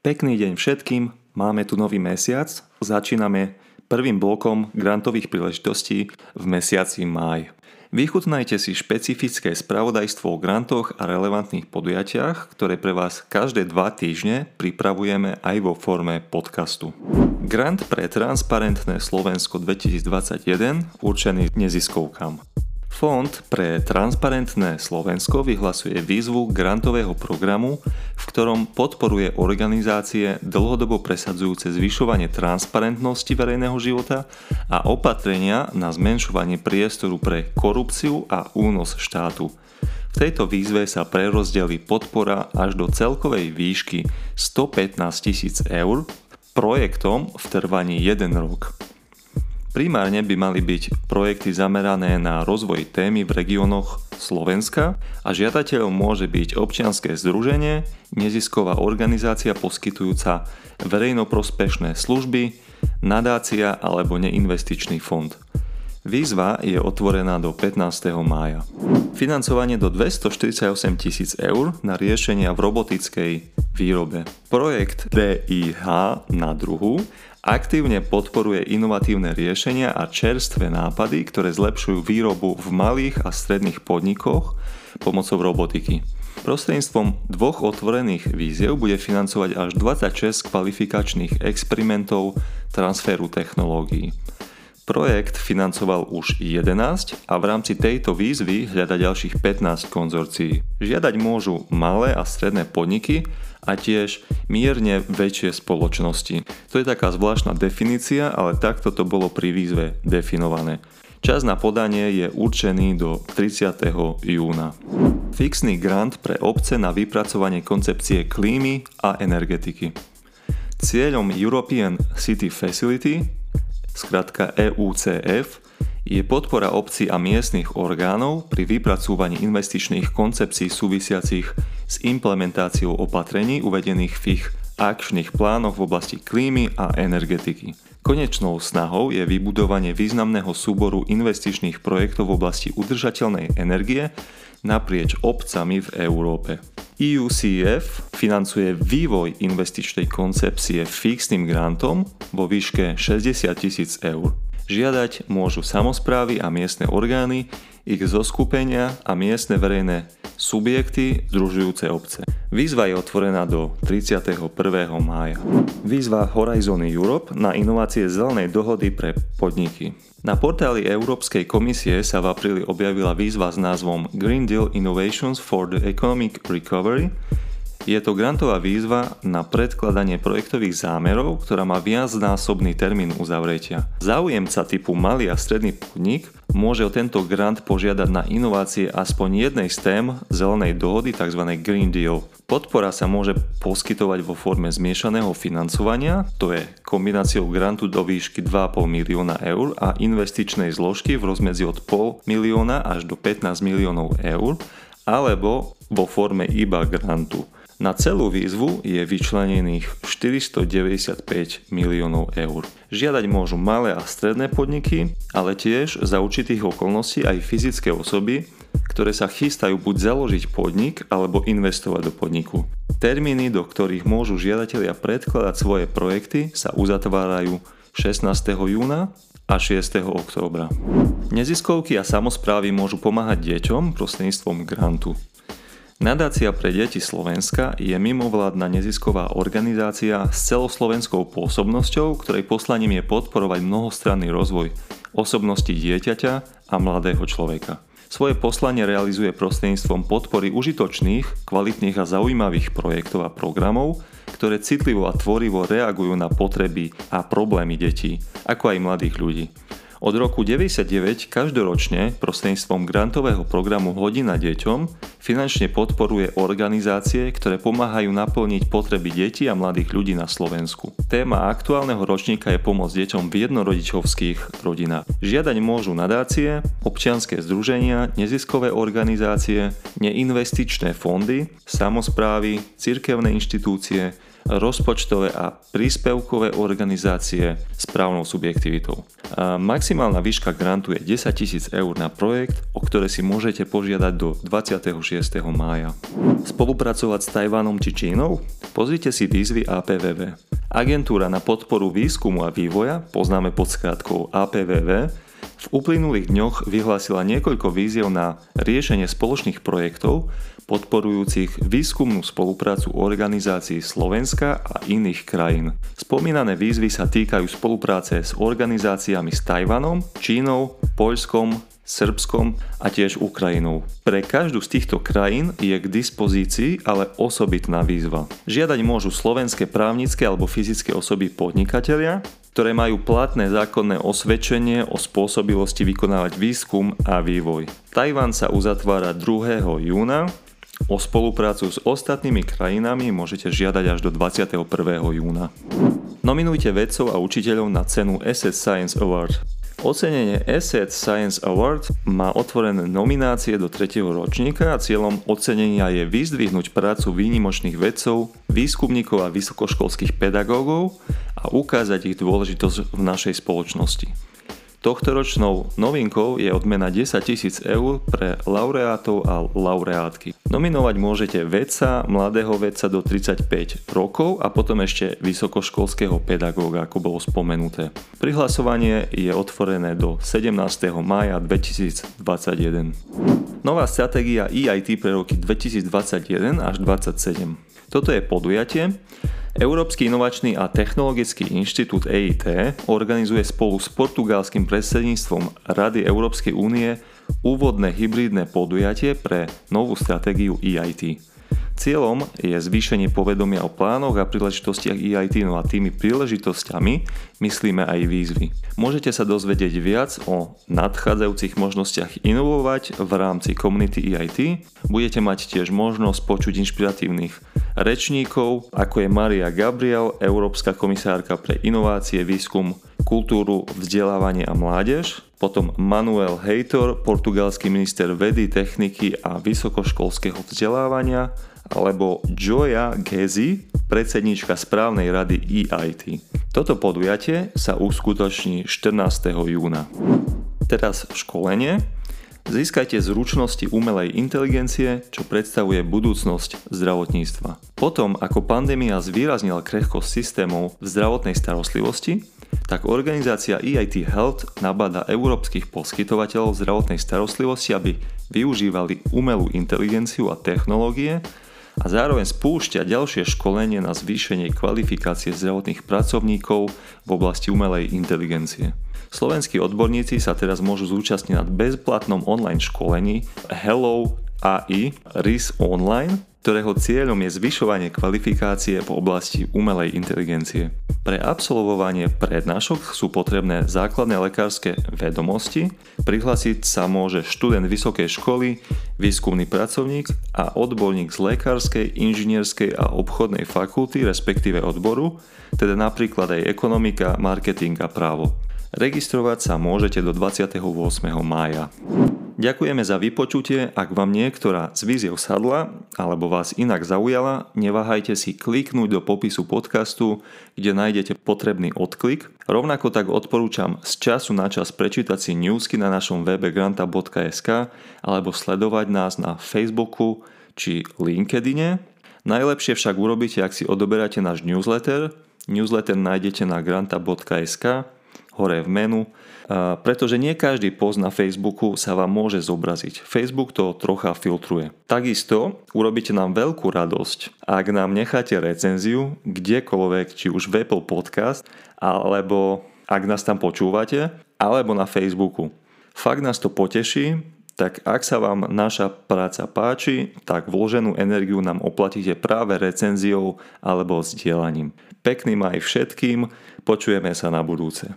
Pekný deň všetkým, máme tu nový mesiac, začíname prvým blokom grantových príležitostí v mesiaci máj. Vychutnajte si špecifické spravodajstvo o grantoch a relevantných podujatiach, ktoré pre vás každé dva týždne pripravujeme aj vo forme podcastu. Grant pre Transparentné Slovensko 2021 určený neziskovkám. Fond pre transparentné Slovensko vyhlasuje výzvu grantového programu, v ktorom podporuje organizácie dlhodobo presadzujúce zvyšovanie transparentnosti verejného života a opatrenia na zmenšovanie priestoru pre korupciu a únos štátu. V tejto výzve sa prerozdeli podpora až do celkovej výšky 115 tisíc eur projektom v trvaní 1 rok. Primárne by mali byť projekty zamerané na rozvoj témy v regiónoch Slovenska a žiadateľom môže byť občianské združenie, nezisková organizácia poskytujúca verejnoprospešné služby, nadácia alebo neinvestičný fond. Výzva je otvorená do 15. mája. Financovanie do 248 tisíc eur na riešenia v robotickej výrobe. Projekt DIH na druhu Aktívne podporuje inovatívne riešenia a čerstvé nápady, ktoré zlepšujú výrobu v malých a stredných podnikoch pomocou robotiky. Prostredníctvom dvoch otvorených víziev bude financovať až 26 kvalifikačných experimentov transferu technológií. Projekt financoval už 11 a v rámci tejto výzvy hľada ďalších 15 konzorcií. Žiadať môžu malé a stredné podniky, a tiež mierne väčšie spoločnosti. To je taká zvláštna definícia, ale takto to bolo pri výzve definované. Čas na podanie je určený do 30. júna. Fixný grant pre obce na vypracovanie koncepcie klímy a energetiky. Cieľom European City Facility, skratka EUCF, je podpora obcí a miestnych orgánov pri vypracúvaní investičných koncepcií súvisiacich s implementáciou opatrení uvedených v ich akčných plánoch v oblasti klímy a energetiky. Konečnou snahou je vybudovanie významného súboru investičných projektov v oblasti udržateľnej energie naprieč obcami v Európe. EUCF financuje vývoj investičnej koncepcie fixným grantom vo výške 60 tisíc eur. Žiadať môžu samozprávy a miestne orgány, ich zoskupenia a miestne verejné subjekty združujúce obce. Výzva je otvorená do 31. mája. Výzva Horizon Europe na inovácie zelenej dohody pre podniky. Na portáli Európskej komisie sa v apríli objavila výzva s názvom Green Deal Innovations for the Economic Recovery, je to grantová výzva na predkladanie projektových zámerov, ktorá má viacnásobný termín uzavretia. Záujemca typu malý a stredný podnik môže o tento grant požiadať na inovácie aspoň jednej z tém zelenej dohody tzv. Green Deal. Podpora sa môže poskytovať vo forme zmiešaného financovania, to je kombináciou grantu do výšky 2,5 milióna eur a investičnej zložky v rozmedzi od 0,5 milióna až do 15 miliónov eur, alebo vo forme iba grantu. Na celú výzvu je vyčlenených 495 miliónov eur. Žiadať môžu malé a stredné podniky, ale tiež za určitých okolností aj fyzické osoby, ktoré sa chystajú buď založiť podnik alebo investovať do podniku. Termíny, do ktorých môžu žiadatelia predkladať svoje projekty, sa uzatvárajú 16. júna a 6. októbra. Neziskovky a samozprávy môžu pomáhať deťom prostredníctvom grantu. Nadácia pre deti Slovenska je mimovládna nezisková organizácia s celoslovenskou pôsobnosťou, ktorej poslaním je podporovať mnohostranný rozvoj osobnosti dieťaťa a mladého človeka. Svoje poslanie realizuje prostredníctvom podpory užitočných, kvalitných a zaujímavých projektov a programov, ktoré citlivo a tvorivo reagujú na potreby a problémy detí, ako aj mladých ľudí. Od roku 1999 každoročne prostredníctvom grantového programu Hodina deťom finančne podporuje organizácie, ktoré pomáhajú naplniť potreby detí a mladých ľudí na Slovensku. Téma aktuálneho ročníka je pomoc deťom v jednorodičovských rodinách. Žiadať môžu nadácie, občianské združenia, neziskové organizácie, neinvestičné fondy, samozprávy, cirkevné inštitúcie, rozpočtové a príspevkové organizácie s právnou subjektivitou. Maximálna výška grantu je 10 tisíc eur na projekt, o ktoré si môžete požiadať do 26. mája. Spolupracovať s Tajvanom či Čínou? Pozrite si výzvy APVV. Agentúra na podporu výskumu a vývoja, poznáme pod skratkou APVV, v uplynulých dňoch vyhlásila niekoľko víziev na riešenie spoločných projektov podporujúcich výskumnú spoluprácu organizácií Slovenska a iných krajín. Spomínané výzvy sa týkajú spolupráce s organizáciami s Tajvanom, Čínou, Poľskom, Srbskom a tiež Ukrajinou. Pre každú z týchto krajín je k dispozícii ale osobitná výzva. Žiadať môžu slovenské právnické alebo fyzické osoby podnikatelia, ktoré majú platné zákonné osvedčenie o spôsobilosti vykonávať výskum a vývoj. Tajvan sa uzatvára 2. júna, o spoluprácu s ostatnými krajinami môžete žiadať až do 21. júna. Nominujte vedcov a učiteľov na cenu SS Science Award. Ocenenie Asset Science Award má otvorené nominácie do 3. ročníka a cieľom ocenenia je vyzdvihnúť prácu výnimočných vedcov, výskumníkov a vysokoškolských pedagógov a ukázať ich dôležitosť v našej spoločnosti. Tohtoročnou novinkou je odmena 10 tisíc eur pre laureátov a laureátky. Nominovať môžete vedca, mladého vedca do 35 rokov a potom ešte vysokoškolského pedagóga, ako bolo spomenuté. Prihlasovanie je otvorené do 17. mája 2021. Nová stratégia EIT pre roky 2021 až 2027. Toto je podujatie, Európsky inovačný a technologický inštitút EIT organizuje spolu s portugalským predsedníctvom Rady Európskej únie úvodné hybridné podujatie pre novú stratégiu EIT. Cieľom je zvýšenie povedomia o plánoch a príležitostiach EIT, no a tými príležitosťami myslíme aj výzvy. Môžete sa dozvedieť viac o nadchádzajúcich možnostiach inovovať v rámci komunity EIT. Budete mať tiež možnosť počuť inšpiratívnych rečníkov, ako je Maria Gabriel, Európska komisárka pre inovácie, výskum, kultúru, vzdelávanie a mládež, potom Manuel Heitor, portugalský minister vedy, techniky a vysokoškolského vzdelávania, alebo Joya Gezi, predsednička správnej rady EIT. Toto podujatie sa uskutoční 14. júna. Teraz školenie. Získajte zručnosti umelej inteligencie, čo predstavuje budúcnosť zdravotníctva. Potom, ako pandémia zvýraznila krehkosť systémov v zdravotnej starostlivosti, tak organizácia EIT Health nabada európskych poskytovateľov zdravotnej starostlivosti, aby využívali umelú inteligenciu a technológie a zároveň spúšťa ďalšie školenie na zvýšenie kvalifikácie zdravotných pracovníkov v oblasti umelej inteligencie. Slovenskí odborníci sa teraz môžu zúčastniť na bezplatnom online školení Hello AI RIS Online, ktorého cieľom je zvyšovanie kvalifikácie v oblasti umelej inteligencie. Pre absolvovanie prednášok sú potrebné základné lekárske vedomosti, prihlasiť sa môže študent vysokej školy, výskumný pracovník a odborník z lekárskej, inžinierskej a obchodnej fakulty, respektíve odboru, teda napríklad aj ekonomika, marketing a právo. Registrovať sa môžete do 28. mája. Ďakujeme za vypočutie, ak vám niektorá z víziev sadla alebo vás inak zaujala, neváhajte si kliknúť do popisu podcastu, kde nájdete potrebný odklik. Rovnako tak odporúčam z času na čas prečítať si newsky na našom webe granta.sk alebo sledovať nás na Facebooku či LinkedIne. Najlepšie však urobíte, ak si odoberáte náš newsletter. Newsletter nájdete na granta.sk hore v menu pretože nie každý post na Facebooku sa vám môže zobraziť. Facebook to trocha filtruje. Takisto urobíte nám veľkú radosť, ak nám necháte recenziu kdekoľvek, či už v Apple Podcast, alebo ak nás tam počúvate, alebo na Facebooku. Fakt nás to poteší, tak ak sa vám naša práca páči, tak vloženú energiu nám oplatíte práve recenziou alebo sdielaním. Pekný maj všetkým, počujeme sa na budúce.